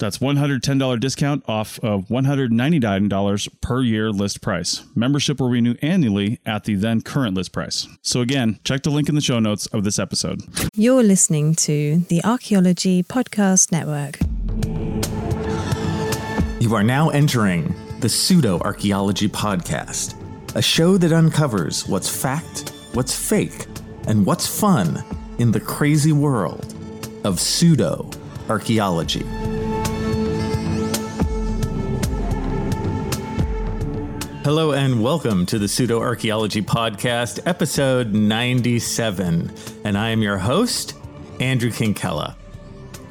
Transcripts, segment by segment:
That's $110 discount off of $199 per year list price. Membership will renew annually at the then current list price. So again, check the link in the show notes of this episode. You're listening to the Archaeology Podcast Network. You are now entering the Pseudo Archaeology Podcast, a show that uncovers what's fact, what's fake, and what's fun in the crazy world of pseudo archaeology. Hello and welcome to the Pseudo Archaeology Podcast, episode 97. And I am your host, Andrew Kinkella.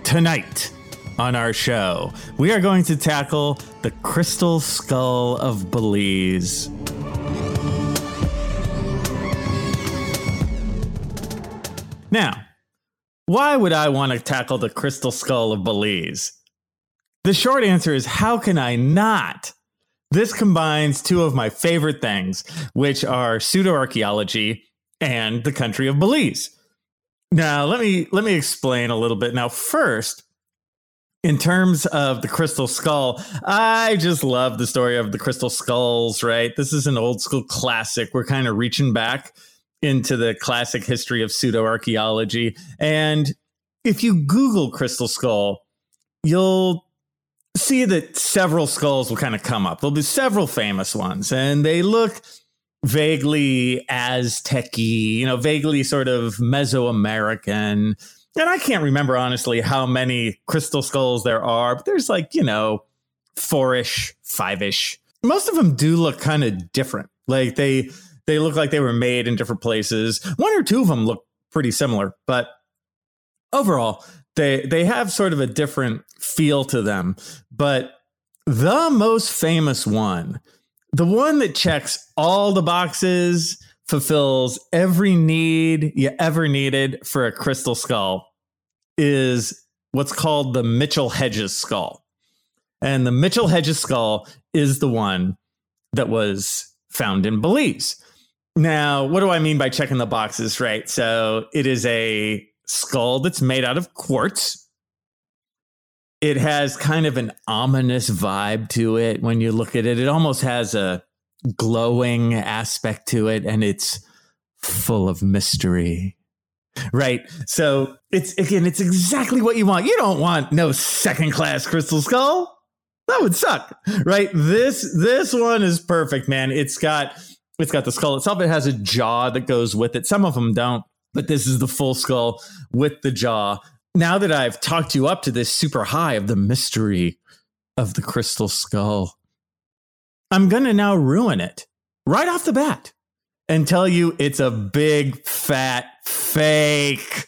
Tonight on our show, we are going to tackle the Crystal Skull of Belize. Now, why would I want to tackle the Crystal Skull of Belize? The short answer is how can I not? This combines two of my favorite things, which are pseudo archaeology and the country of Belize. Now, let me let me explain a little bit. Now, first, in terms of the crystal skull, I just love the story of the crystal skulls, right? This is an old school classic. We're kind of reaching back into the classic history of pseudo archaeology. And if you Google crystal skull, you'll see that several skulls will kind of come up. There'll be several famous ones, and they look vaguely Aztec you know, vaguely sort of Mesoamerican. And I can't remember honestly how many crystal skulls there are, but there's like, you know, four ish, five ish. Most of them do look kind of different. Like they they look like they were made in different places. One or two of them look pretty similar, but overall, they they have sort of a different feel to them. But the most famous one, the one that checks all the boxes, fulfills every need you ever needed for a crystal skull, is what's called the Mitchell Hedges skull. And the Mitchell Hedges skull is the one that was found in Belize. Now, what do I mean by checking the boxes, right? So it is a skull that's made out of quartz. It has kind of an ominous vibe to it when you look at it. It almost has a glowing aspect to it, and it's full of mystery. Right. So it's again, it's exactly what you want. You don't want no second class crystal skull. That would suck. Right. This this one is perfect, man. It's got it's got the skull itself. It has a jaw that goes with it. Some of them don't but this is the full skull with the jaw. Now that I've talked you up to this super high of the mystery of the crystal skull, I'm going to now ruin it right off the bat and tell you it's a big fat fake.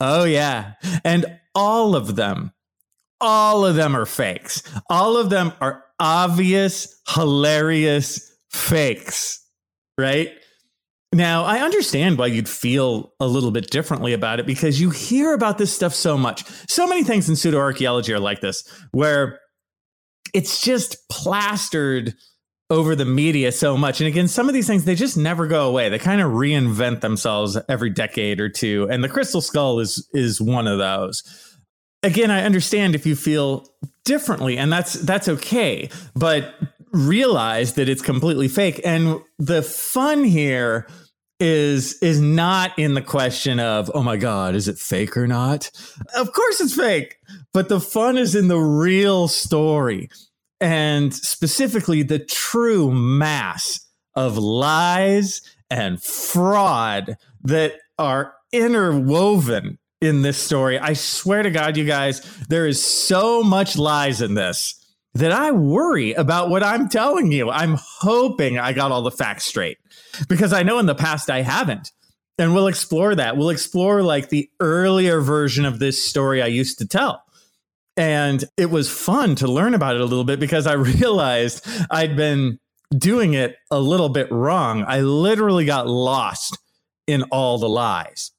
Oh, yeah. And all of them, all of them are fakes. All of them are obvious, hilarious fakes, right? Now, I understand why you'd feel a little bit differently about it because you hear about this stuff so much. So many things in pseudo archaeology are like this, where it's just plastered over the media so much. And again, some of these things, they just never go away. They kind of reinvent themselves every decade or two. And the crystal skull is is one of those. Again, I understand if you feel differently, and that's that's okay. But realize that it's completely fake. And the fun here is is not in the question of oh my god is it fake or not? Of course it's fake but the fun is in the real story and specifically the true mass of lies and fraud that are interwoven in this story. I swear to god you guys there is so much lies in this that I worry about what I'm telling you. I'm hoping I got all the facts straight because I know in the past I haven't. And we'll explore that. We'll explore like the earlier version of this story I used to tell. And it was fun to learn about it a little bit because I realized I'd been doing it a little bit wrong. I literally got lost in all the lies.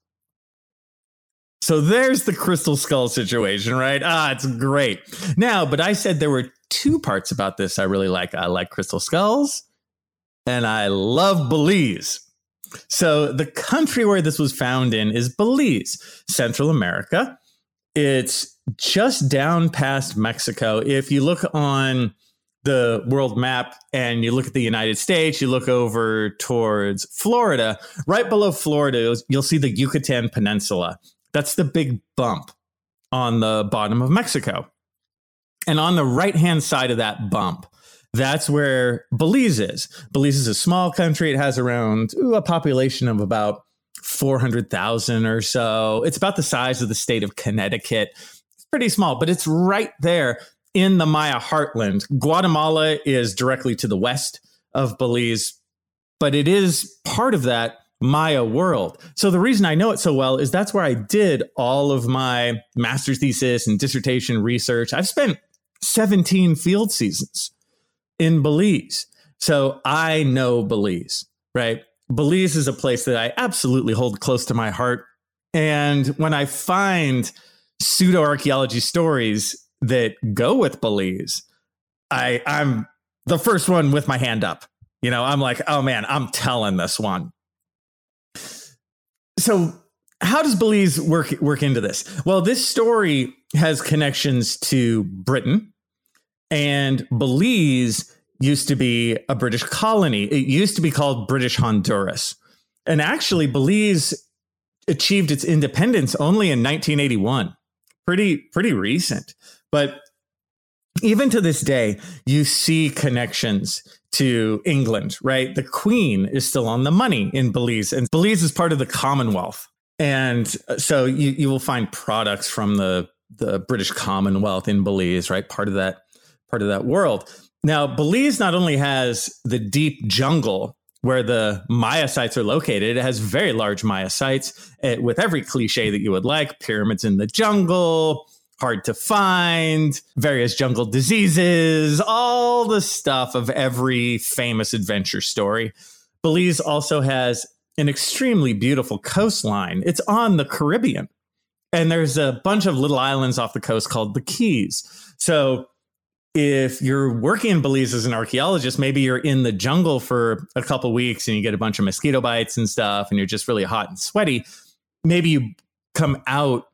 So there's the crystal skull situation, right? Ah, it's great. Now, but I said there were two parts about this I really like. I like crystal skulls and I love Belize. So the country where this was found in is Belize, Central America. It's just down past Mexico. If you look on the world map and you look at the United States, you look over towards Florida, right below Florida, you'll see the Yucatan Peninsula. That's the big bump on the bottom of Mexico. And on the right hand side of that bump, that's where Belize is. Belize is a small country. It has around ooh, a population of about 400,000 or so. It's about the size of the state of Connecticut. It's pretty small, but it's right there in the Maya heartland. Guatemala is directly to the west of Belize, but it is part of that Maya world. So the reason I know it so well is that's where I did all of my master's thesis and dissertation research. I've spent 17 field seasons in Belize. So I know Belize, right? Belize is a place that I absolutely hold close to my heart. And when I find pseudo archaeology stories that go with Belize, I, I'm the first one with my hand up. You know, I'm like, oh man, I'm telling this one. So, how does Belize work work into this? Well, this story has connections to Britain, and Belize used to be a British colony. It used to be called British Honduras. And actually, Belize achieved its independence only in 1981. Pretty, pretty recent. But even to this day, you see connections to England, right? The Queen is still on the money in Belize, and Belize is part of the Commonwealth. And uh, so you, you will find products from the, the British Commonwealth in Belize, right? Part of that part of that world. Now, Belize not only has the deep jungle where the Maya sites are located, it has very large Maya sites eh, with every cliche that you would like pyramids in the jungle, hard to find, various jungle diseases, all the stuff of every famous adventure story. Belize also has an extremely beautiful coastline. It's on the Caribbean. And there's a bunch of little islands off the coast called the Keys. So if you're working in Belize as an archaeologist, maybe you're in the jungle for a couple weeks and you get a bunch of mosquito bites and stuff, and you're just really hot and sweaty. Maybe you come out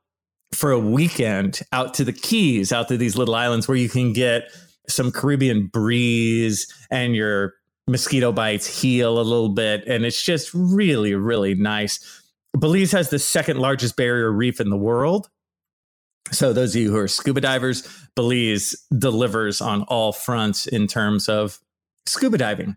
for a weekend out to the Keys, out to these little islands where you can get some Caribbean breeze and your mosquito bites heal a little bit. And it's just really, really nice. Belize has the second largest barrier reef in the world. So, those of you who are scuba divers, Belize delivers on all fronts in terms of scuba diving.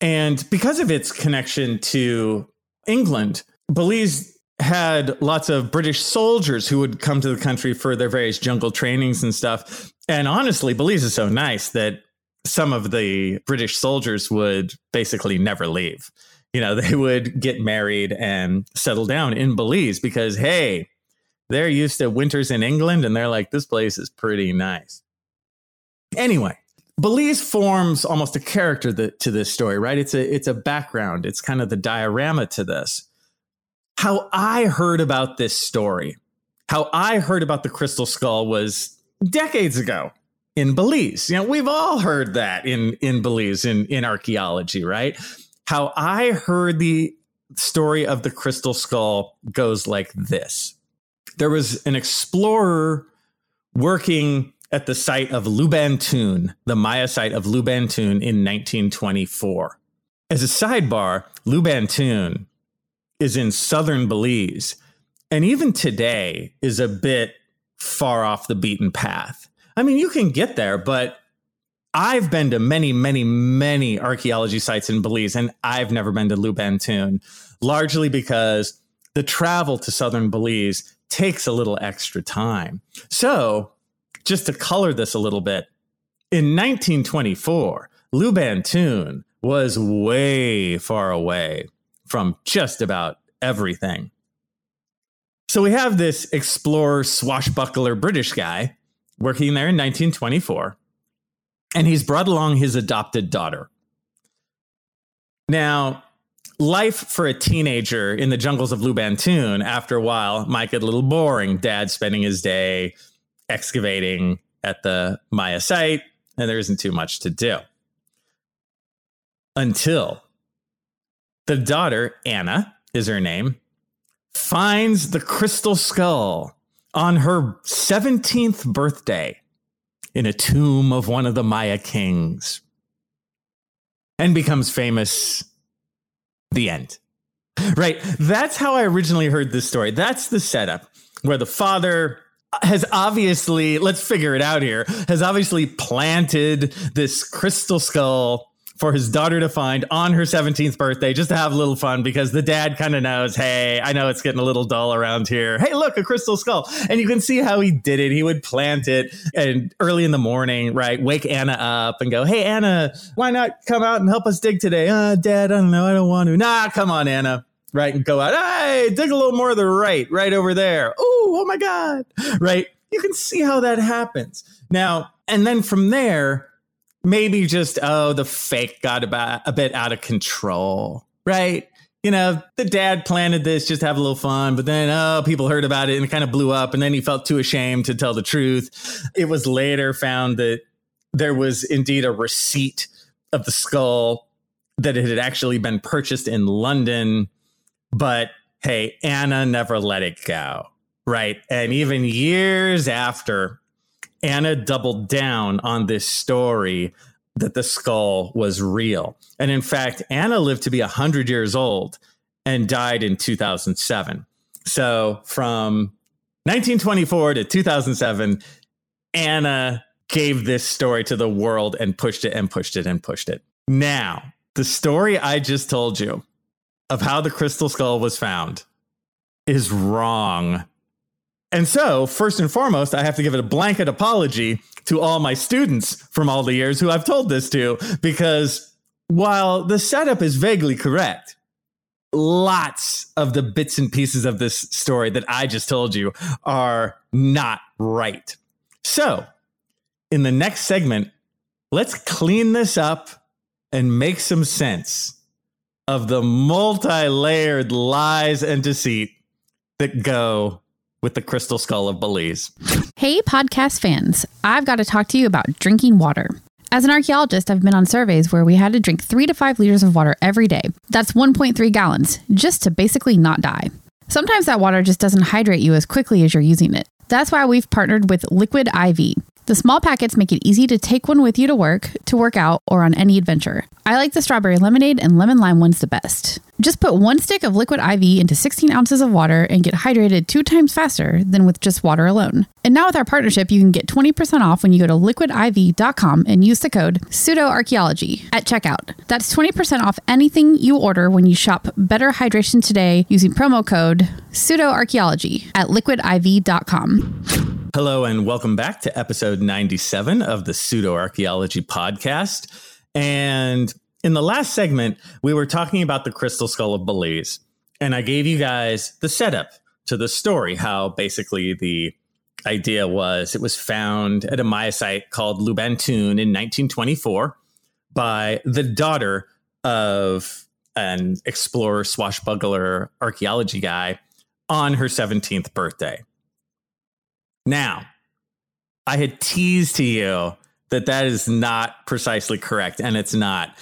And because of its connection to England, Belize had lots of British soldiers who would come to the country for their various jungle trainings and stuff. And honestly, Belize is so nice that some of the British soldiers would basically never leave. You know, they would get married and settle down in Belize because, hey, they're used to winters in England and they're like, this place is pretty nice. Anyway, Belize forms almost a character that, to this story, right? It's a it's a background. It's kind of the diorama to this. How I heard about this story, how I heard about the crystal skull was decades ago in Belize. You know, we've all heard that in in Belize in in archaeology, right? How I heard the story of the crystal skull goes like this. There was an explorer working at the site of Lubaantun, the Maya site of Lubaantun in 1924. As a sidebar, Lubaantun is in southern Belize and even today is a bit far off the beaten path. I mean, you can get there, but I've been to many, many, many archaeology sites in Belize, and I've never been to Lubaantun, largely because the travel to southern Belize takes a little extra time. So, just to color this a little bit, in 1924, Lubaantun was way far away from just about everything. So we have this explorer, swashbuckler British guy working there in 1924, and he's brought along his adopted daughter. Now, life for a teenager in the jungles of Lubaantun after a while might get a little boring. Dad spending his day excavating at the Maya site, and there isn't too much to do. Until the daughter, Anna is her name, finds the crystal skull on her 17th birthday in a tomb of one of the Maya kings and becomes famous. The end. Right. That's how I originally heard this story. That's the setup where the father has obviously, let's figure it out here, has obviously planted this crystal skull for his daughter to find on her 17th birthday just to have a little fun because the dad kind of knows, hey, I know it's getting a little dull around here. Hey, look, a crystal skull. And you can see how he did it. He would plant it and early in the morning, right, wake Anna up and go, hey, Anna, why not come out and help us dig today? Uh, dad, I don't know. I don't want to. Nah, come on, Anna. Right. And go out. Hey, dig a little more to the right, right over there. Ooh, oh my God. Right. You can see how that happens. Now, and then from there, maybe just oh the fake got about a bit out of control right? You know the dad planted this just to have a little fun but then oh people heard about it and it kind of blew up and then he felt too ashamed to tell the truth. It was later found that there was indeed a receipt of the skull that it had actually been purchased in london but hey anna never let it go right? And even years after Anna doubled down on this story that the skull was real. And in fact, Anna lived to be 100 years old and died in 2007. So from 1924 to 2007, Anna gave this story to the world and pushed it and pushed it and pushed it. Now, the story I just told you of how the crystal skull was found is wrong and so, first and foremost, I have to give it a blanket apology to all my students from all the years who I've told this to, because while the setup is vaguely correct, lots of the bits and pieces of this story that I just told you are not right. So, in the next segment, let's clean this up and make some sense of the multi layered lies and deceit that go with the crystal skull of Belize. Hey, podcast fans, I've got to talk to you about drinking water. As an archaeologist, I've been on surveys where we had to drink three to five liters of water every day. That's 1.3 gallons, just to basically not die. Sometimes that water just doesn't hydrate you as quickly as you're using it. That's why we've partnered with Liquid IV. The small packets make it easy to take one with you to work, to work out, or on any adventure. I like the strawberry lemonade and lemon lime ones the best. Just put one stick of liquid IV into 16 ounces of water and get hydrated two times faster than with just water alone. And now with our partnership, you can get 20% off when you go to liquidiv.com and use the code pseudoarchaeology at checkout. That's 20% off anything you order when you shop Better Hydration today using promo code pseudoarchaeology at liquidiv.com. Hello, and welcome back to episode 97 of the Pseudo Archaeology Podcast. And in the last segment, we were talking about the crystal skull of Belize. And I gave you guys the setup to the story how basically the idea was it was found at a Maya site called Lubaantun in 1924 by the daughter of an explorer, swashbuckler, archaeology guy on her 17th birthday. Now, I had teased to you that that is not precisely correct, and it's not.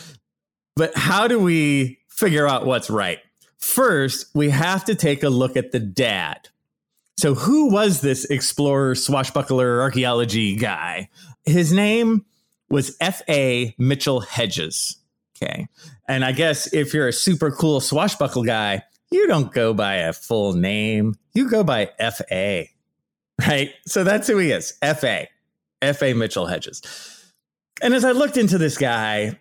But how do we figure out what's right? First, we have to take a look at the dad. So, who was this explorer, swashbuckler, archaeology guy? His name was F.A. Mitchell Hedges. Okay. And I guess if you're a super cool swashbuckle guy, you don't go by a full name, you go by F.A. Right. So that's who he is F.A. F.A. Mitchell Hedges. And as I looked into this guy,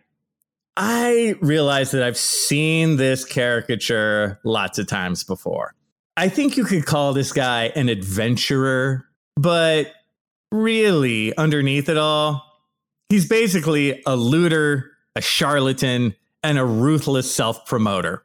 I realize that I've seen this caricature lots of times before. I think you could call this guy an adventurer, but really, underneath it all, he's basically a looter, a charlatan, and a ruthless self promoter.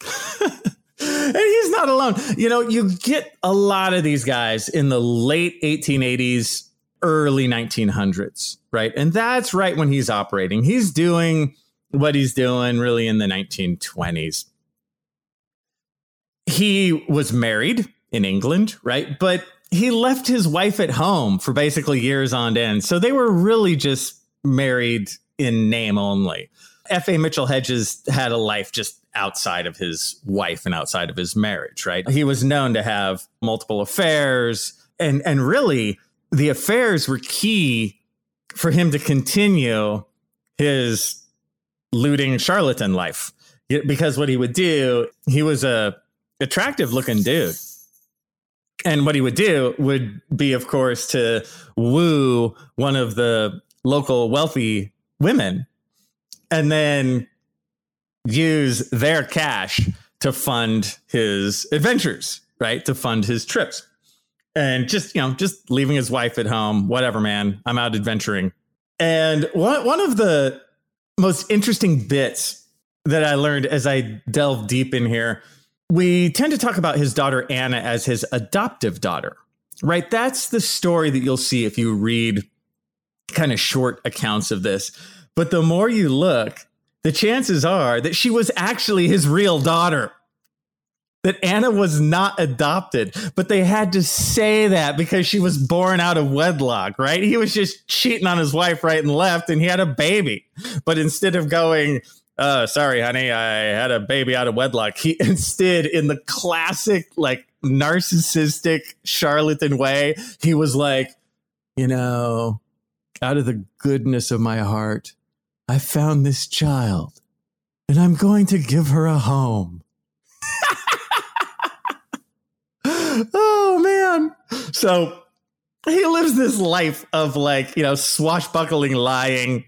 and he's not alone. You know, you get a lot of these guys in the late 1880s, early 1900s, right? And that's right when he's operating. He's doing what he's doing really in the 1920s. He was married in England, right? But he left his wife at home for basically years on end. So they were really just married in name only. F.A. Mitchell Hedges had a life just outside of his wife and outside of his marriage, right? He was known to have multiple affairs and and really the affairs were key for him to continue his looting charlatan life. Because what he would do he was a attractive looking dude. And what he would do would be of course to woo one of the local wealthy women and then use their cash to fund his adventures right? To fund his trips. And just you know just leaving his wife at home whatever man i'm out adventuring. And one, one of the most interesting bits that i learned as i delve deep in here we tend to talk about his daughter anna as his adoptive daughter right? That's the story that you'll see if you read kind of short accounts of this. But the more you look the chances are that she was actually his real daughter that Anna was not adopted, but they had to say that because she was born out of wedlock, right? He was just cheating on his wife right and left, and he had a baby. But instead of going, uh, sorry, honey, I had a baby out of wedlock, he instead, in the classic, like, narcissistic charlatan way, he was like, you know, out of the goodness of my heart, I found this child, and I'm going to give her a home. Oh man. So he lives this life of like, you know, swashbuckling lying,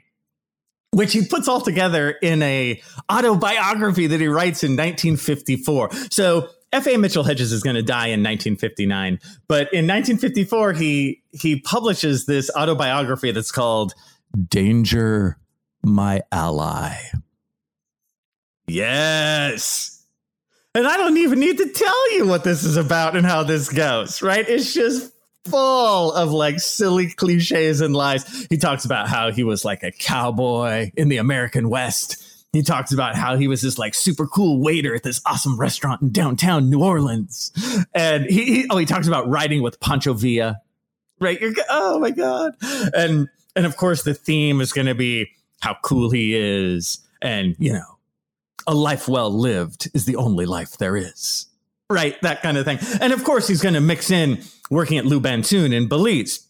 which he puts all together in a autobiography that he writes in 1954. So F.A. Mitchell Hedges is going to die in 1959, but in 1954 he he publishes this autobiography that's called Danger My Ally. Yes. And I don't even need to tell you what this is about and how this goes, right? It's just full of like silly cliches and lies. He talks about how he was like a cowboy in the American West. He talks about how he was this like super cool waiter at this awesome restaurant in downtown New Orleans. And he, he oh, he talks about riding with Pancho Villa. Right? You're oh my god. And and of course the theme is going to be how cool he is and, you know, a life well lived is the only life there is. Right, that kind of thing. And of course, he's going to mix in working at Lubaantun in Belize.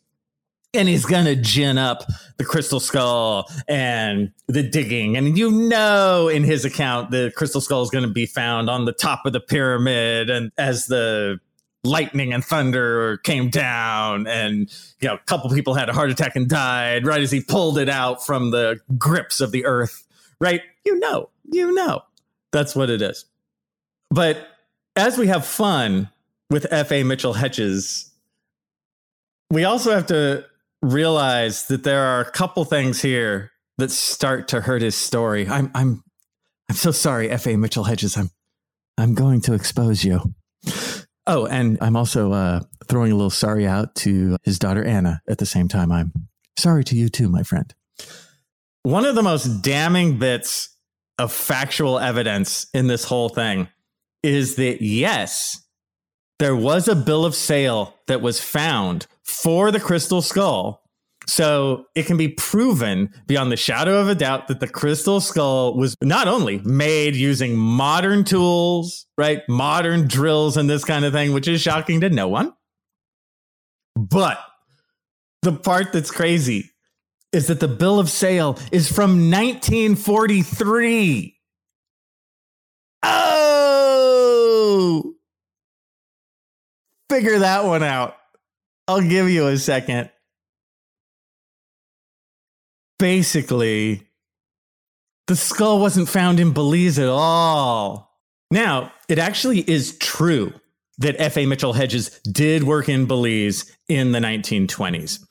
And he's going to gin up the crystal skull and the digging. And you know, in his account, the crystal skull is going to be found on the top of the pyramid. And as the lightning and thunder came down and you know a couple people had a heart attack and died right as he pulled it out from the grips of the earth right you know you know that's what it is. But as we have fun with F.A. Mitchell Hedges, we also have to realize that there are a couple things here that start to hurt his story. I'm I'm I'm so sorry, F.A. Mitchell Hedges. I'm I'm going to expose you. Oh, and I'm also uh, throwing a little sorry out to his daughter Anna at the same time. I'm sorry to you too, my friend. One of the most damning bits of factual evidence in this whole thing is that yes, there was a bill of sale that was found for the crystal skull. So it can be proven beyond the shadow of a doubt that the crystal skull was not only made using modern tools, right? Modern drills and this kind of thing, which is shocking to no one. But the part that's crazy is that the bill of sale is from 1943. Oh, figure that one out. I'll give you a second. Basically, the skull wasn't found in Belize at all. Now, it actually is true that F.A. Mitchell Hedges did work in Belize in the 1920s.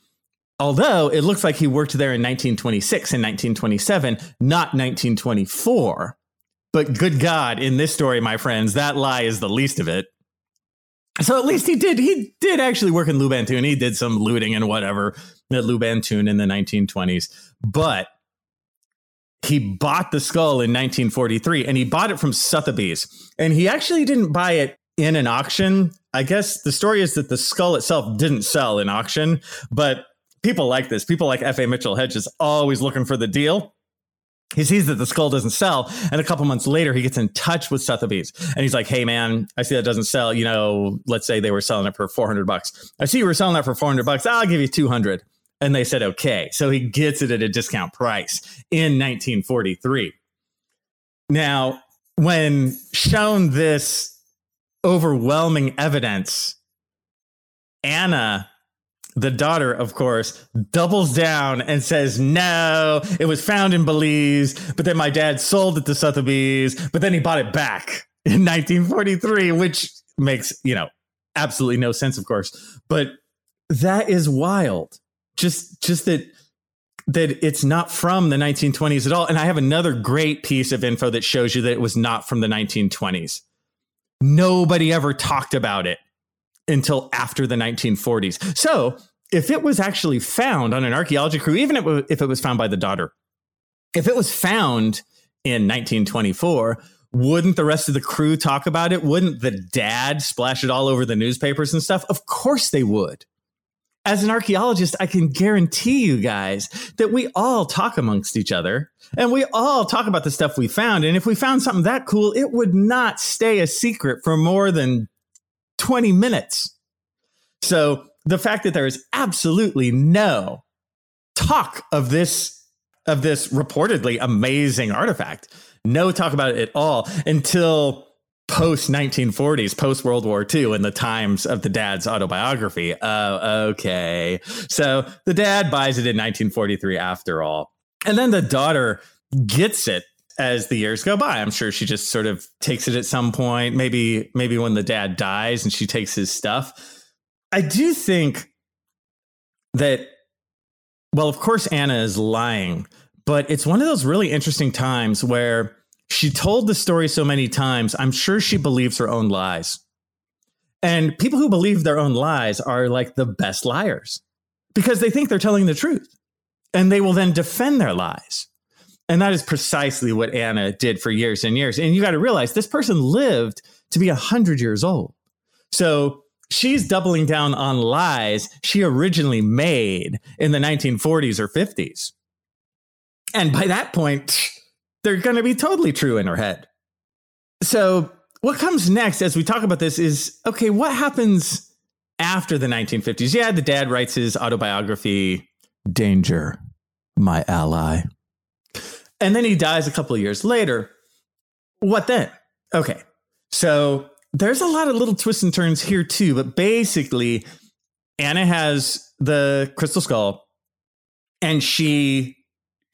Although it looks like he worked there in 1926 and 1927, not 1924. But good God, in this story, my friends, that lie is the least of it. So at least he did. He did actually work in Lubaantun. He did some looting and whatever at Lubaantun in the 1920s. But he bought the skull in 1943 and he bought it from Sotheby's. And he actually didn't buy it in an auction. I guess the story is that the skull itself didn't sell in auction, but people like this. People like F.A. Mitchell Hedges always looking for the deal. He sees that the skull doesn't sell, and a couple months later, he gets in touch with Sotheby's, and he's like, "Hey, man, I see that doesn't sell. You know, let's say they were selling it for four hundred bucks. I see you were selling that for four hundred bucks. I'll give you two hundred. And they said, "Okay." So he gets it at a discount price in 1943. Now, when shown this overwhelming evidence, Anna the daughter, of course, doubles down and says, No, it was found in Belize, but then my dad sold it to Sotheby's, but then he bought it back in 1943, which makes, you know, absolutely no sense, of course. But that is wild. Just just that that it's not from the 1920s at all. And I have another great piece of info that shows you that it was not from the 1920s. Nobody ever talked about it until after the 1940s. So if it was actually found on an archaeology crew, even if it was found by the daughter, if it was found in 1924, wouldn't the rest of the crew talk about it? Wouldn't the dad splash it all over the newspapers and stuff? Of course they would. As an archaeologist, I can guarantee you guys that we all talk amongst each other and we all talk about the stuff we found. And if we found something that cool, it would not stay a secret for more than 20 minutes. So the fact that there is absolutely no talk of this of this reportedly amazing artifact, no talk about it at all until post 1940s, post World War II, in the times of the dad's autobiography. Oh, okay. So the dad buys it in 1943 after all. And then the daughter gets it as the years go by. I'm sure she just sort of takes it at some point, maybe maybe when the dad dies and she takes his stuff. I do think that well, of course Anna is lying, but it's one of those really interesting times where she told the story so many times, I'm sure she believes her own lies. And people who believe their own lies are like the best liars because they think they're telling the truth and they will then defend their lies. And that is precisely what Anna did for years and years. And you got to realize this person lived to be 100 years old. So she's doubling down on lies she originally made in the 1940s or 50s. And by that point, they're going to be totally true in her head. So, what comes next as we talk about this is okay, what happens after the 1950s? Yeah, the dad writes his autobiography, Danger, My Ally. And then he dies a couple of years later. What then? Okay. So there's a lot of little twists and turns here too, but basically, Anna has the crystal skull and she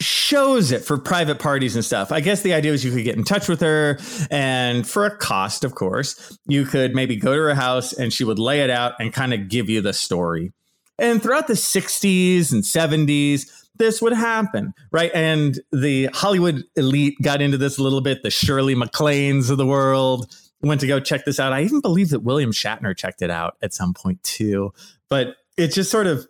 shows it for private parties and stuff. I guess the idea was you could get in touch with her and for a cost, of course, you could maybe go to her house and she would lay it out and kind of give you the story. And throughout the 60s and 70s, this would happen, right? And the Hollywood elite got into this a little bit, the Shirley MacLaines of the world, went to go check this out. I even believe that William Shatner checked it out at some point too. But it just sort of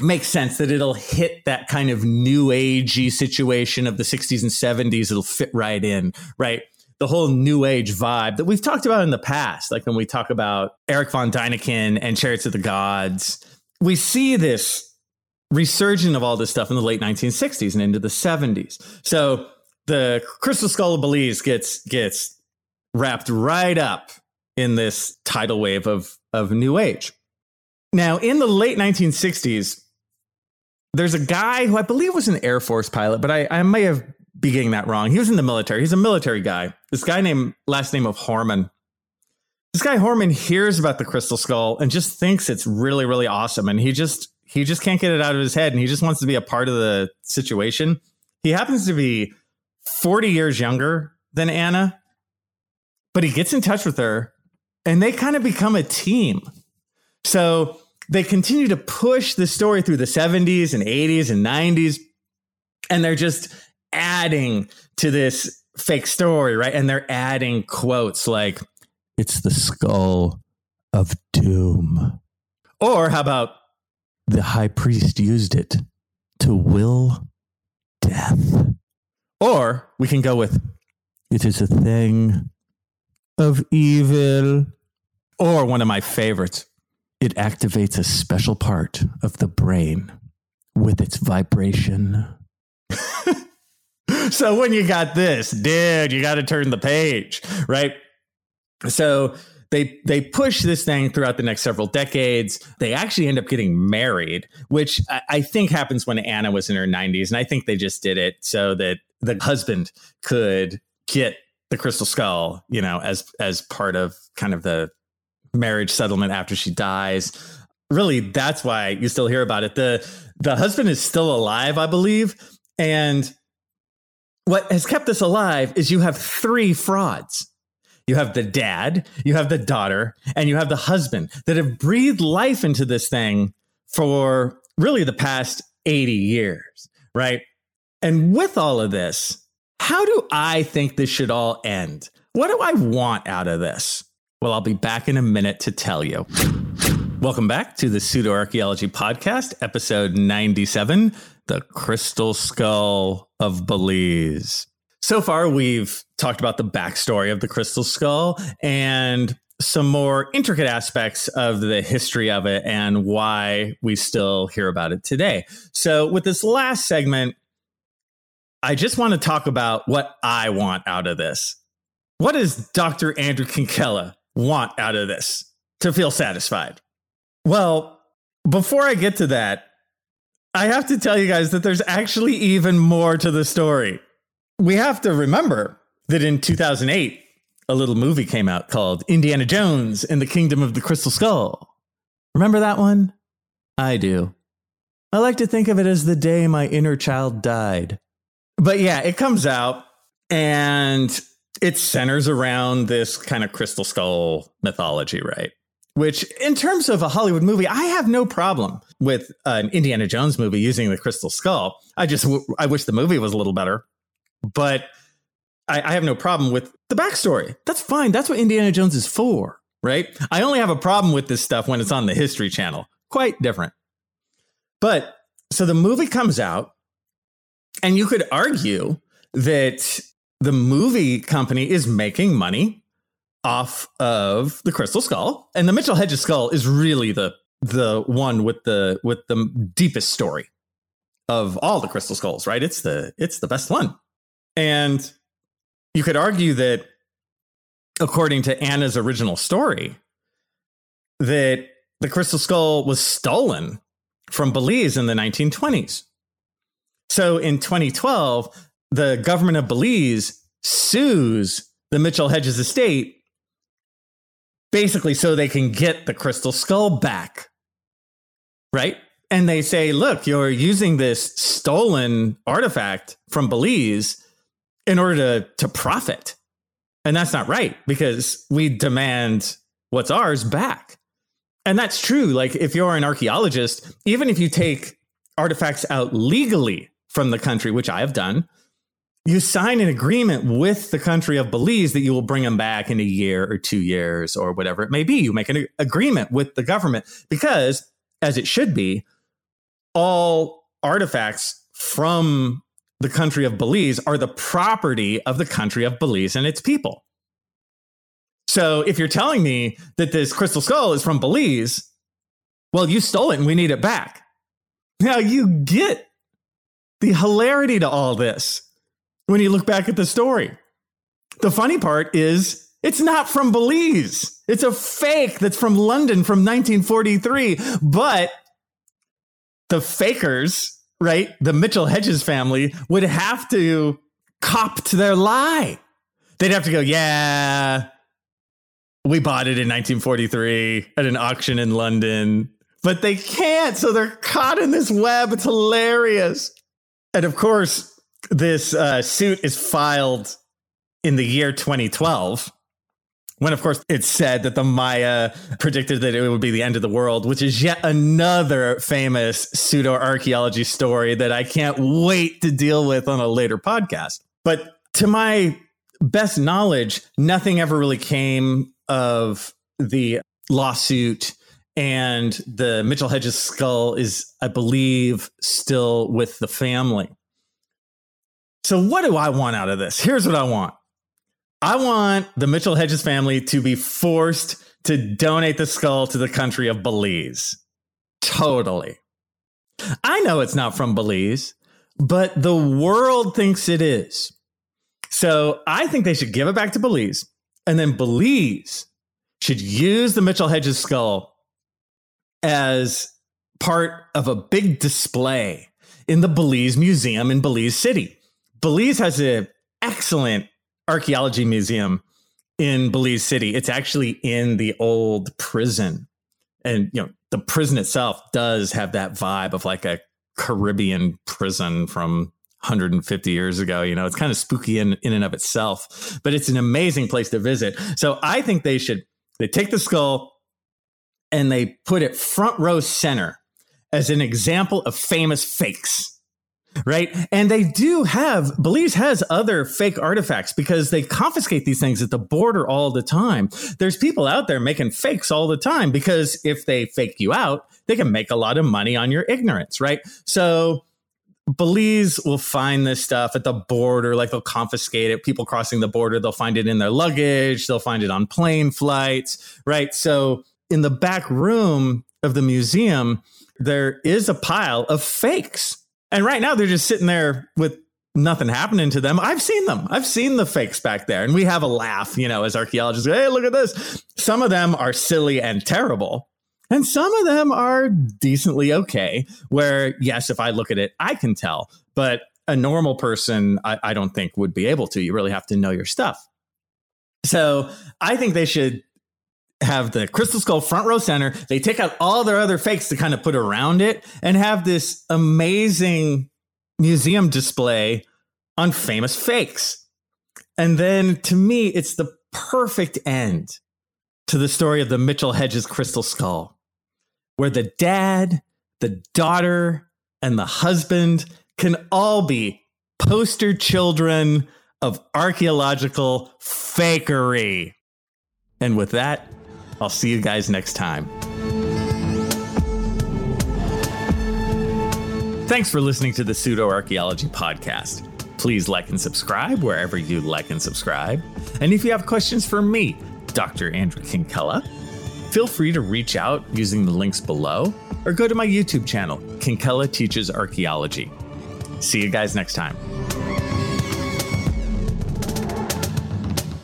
makes sense that it'll hit that kind of new agey situation of the 60s and 70s. It'll fit right in, right? The whole new age vibe that we've talked about in the past, like when we talk about Eric von Däniken and Chariots of the Gods, we see this resurgence of all this stuff in the late 1960s and into the 70s. So the Crystal Skull of Belize gets gets wrapped right up in this tidal wave of of new age. Now, in the late 1960s, there's a guy who I believe was an Air Force pilot, but I, I may have be getting that wrong. He was in the military. He's a military guy. This guy named last name of Homann. This guy Homann hears about the crystal skull and just thinks it's really, really awesome. And he just he just can't get it out of his head and he just wants to be a part of the situation. He happens to be 40 years younger than Anna, but he gets in touch with her and they kind of become a team. So they continue to push the story through the 70s and 80s and 90s. And they're just adding to this fake story, right? And they're adding quotes like, it's the skull of doom. Or how about the high priest used it to will death? Or we can go with, it is a thing of evil. Or one of my favorites, it activates a special part of the brain with its vibration. so when you got this, dude, you got to turn the page, right? So they they push this thing throughout the next several decades. They actually end up getting married, which I, I think happens when Anna was in her 90s, and I think they just did it so that the husband could get the crystal skull, you know, as as part of kind of the marriage settlement after she dies. Really, that's why you still hear about it. The the husband is still alive, I believe. And what has kept this alive is you have three frauds. You have the dad, you have the daughter, and you have the husband that have breathed life into this thing for really the past 80 years, right? And with all of this, how do I think this should all end? What do I want out of this? Well, I'll be back in a minute to tell you. Welcome back to the Pseudo Archaeology Podcast, episode 97 The Crystal Skull of Belize. So far, we've talked about the backstory of the Crystal Skull and some more intricate aspects of the history of it and why we still hear about it today. So, with this last segment, I just want to talk about what I want out of this. What does Dr. Andrew Kinkella want out of this to feel satisfied? Well, before I get to that, I have to tell you guys that there's actually even more to the story. We have to remember that in 2008, a little movie came out called Indiana Jones and the Kingdom of the Crystal Skull. Remember that one? I do. I like to think of it as the day my inner child died. But yeah, it comes out and it centers around this kind of crystal skull mythology, right? Which, in terms of a Hollywood movie, I have no problem with an Indiana Jones movie using the crystal skull. I just, I wish the movie was a little better, but I, I have no problem with the backstory. That's fine. That's what Indiana Jones is for, right? I only have a problem with this stuff when it's on the History Channel. Quite different. But so the movie comes out, and you could argue that the movie company is making money off of the crystal skull and the mitchell hedges skull is really the the one with the with the deepest story of all the crystal skulls right it's the it's the best one and you could argue that according to anna's original story that the crystal skull was stolen from belize in the 1920s so in 2012 the government of Belize sues the Mitchell Hedges estate basically so they can get the crystal skull back. Right? And they say, look, you're using this stolen artifact from Belize in order to, to profit. And that's not right because we demand what's ours back. And that's true. Like, if you're an archaeologist, even if you take artifacts out legally from the country, which I have done, you sign an agreement with the country of Belize that you will bring them back in a year or two years or whatever it may be. You make an agreement with the government because, as it should be, all artifacts from the country of Belize are the property of the country of Belize and its people. So if you're telling me that this crystal skull is from Belize, well, you stole it and we need it back. Now you get the hilarity to all this when you look back at the story. The funny part is it's not from Belize. It's a fake that's from London from 1943. But the fakers, right, the Mitchell Hedges family, would have to cop to their lie. They'd have to go, yeah, we bought it in 1943 at an auction in London, but they can't. So they're caught in this web. It's hilarious. And of course, this uh, suit is filed in the year 2012 when of course it's said that the maya predicted that it would be the end of the world which is yet another famous pseudo archaeology story that i can't wait to deal with on a later podcast. But to my best knowledge nothing ever really came of the lawsuit and the mitchell hedges skull is i believe still with the family. So, what do I want out of this? Here's what I want I want the Mitchell Hedges family to be forced to donate the skull to the country of Belize. Totally. I know it's not from Belize, but the world thinks it is. So I think they should give it back to Belize. And then Belize should use the Mitchell Hedges skull as part of a big display in the Belize Museum in Belize City. Belize has an excellent archaeology museum in Belize City. It's actually in the old prison. And you know, the prison itself does have that vibe of like a Caribbean prison from 150 years ago. You know, it's kind of spooky in, in and of itself, but it's an amazing place to visit. So I think they should they take the skull and they put it front row center as an example of famous fakes right? And they do have, Belize has other fake artifacts because they confiscate these things at the border all the time. There's people out there making fakes all the time because if they fake you out, they can make a lot of money on your ignorance, right? So Belize will find this stuff at the border, like they'll confiscate it. People crossing the border, they'll find it in their luggage, they'll find it on plane flights, right? So in the back room of the museum, there is a pile of fakes and right now they're just sitting there with nothing happening to them. I've seen them. I've seen the fakes back there. And we have a laugh, you know, as archaeologists. Hey, look at this. Some of them are silly and terrible. And some of them are decently okay, where, yes, if I look at it, I can tell. But a normal person, I, I don't think would be able to. You really have to know your stuff. So I think they should have the crystal skull front row center. They take out all their other fakes to kind of put around it and have this amazing museum display on famous fakes. And then to me, it's the perfect end to the story of the Mitchell Hedges crystal skull, where the dad, the daughter, and the husband can all be poster children of archaeological fakery. And with that, I'll see you guys next time. Thanks for listening to the Pseudo Archaeology Podcast. Please like and subscribe wherever you like and subscribe. And if you have questions for me, Dr. Andrew Kinkella, feel free to reach out using the links below or go to my YouTube channel, Kinkella Teaches Archaeology. See you guys next time.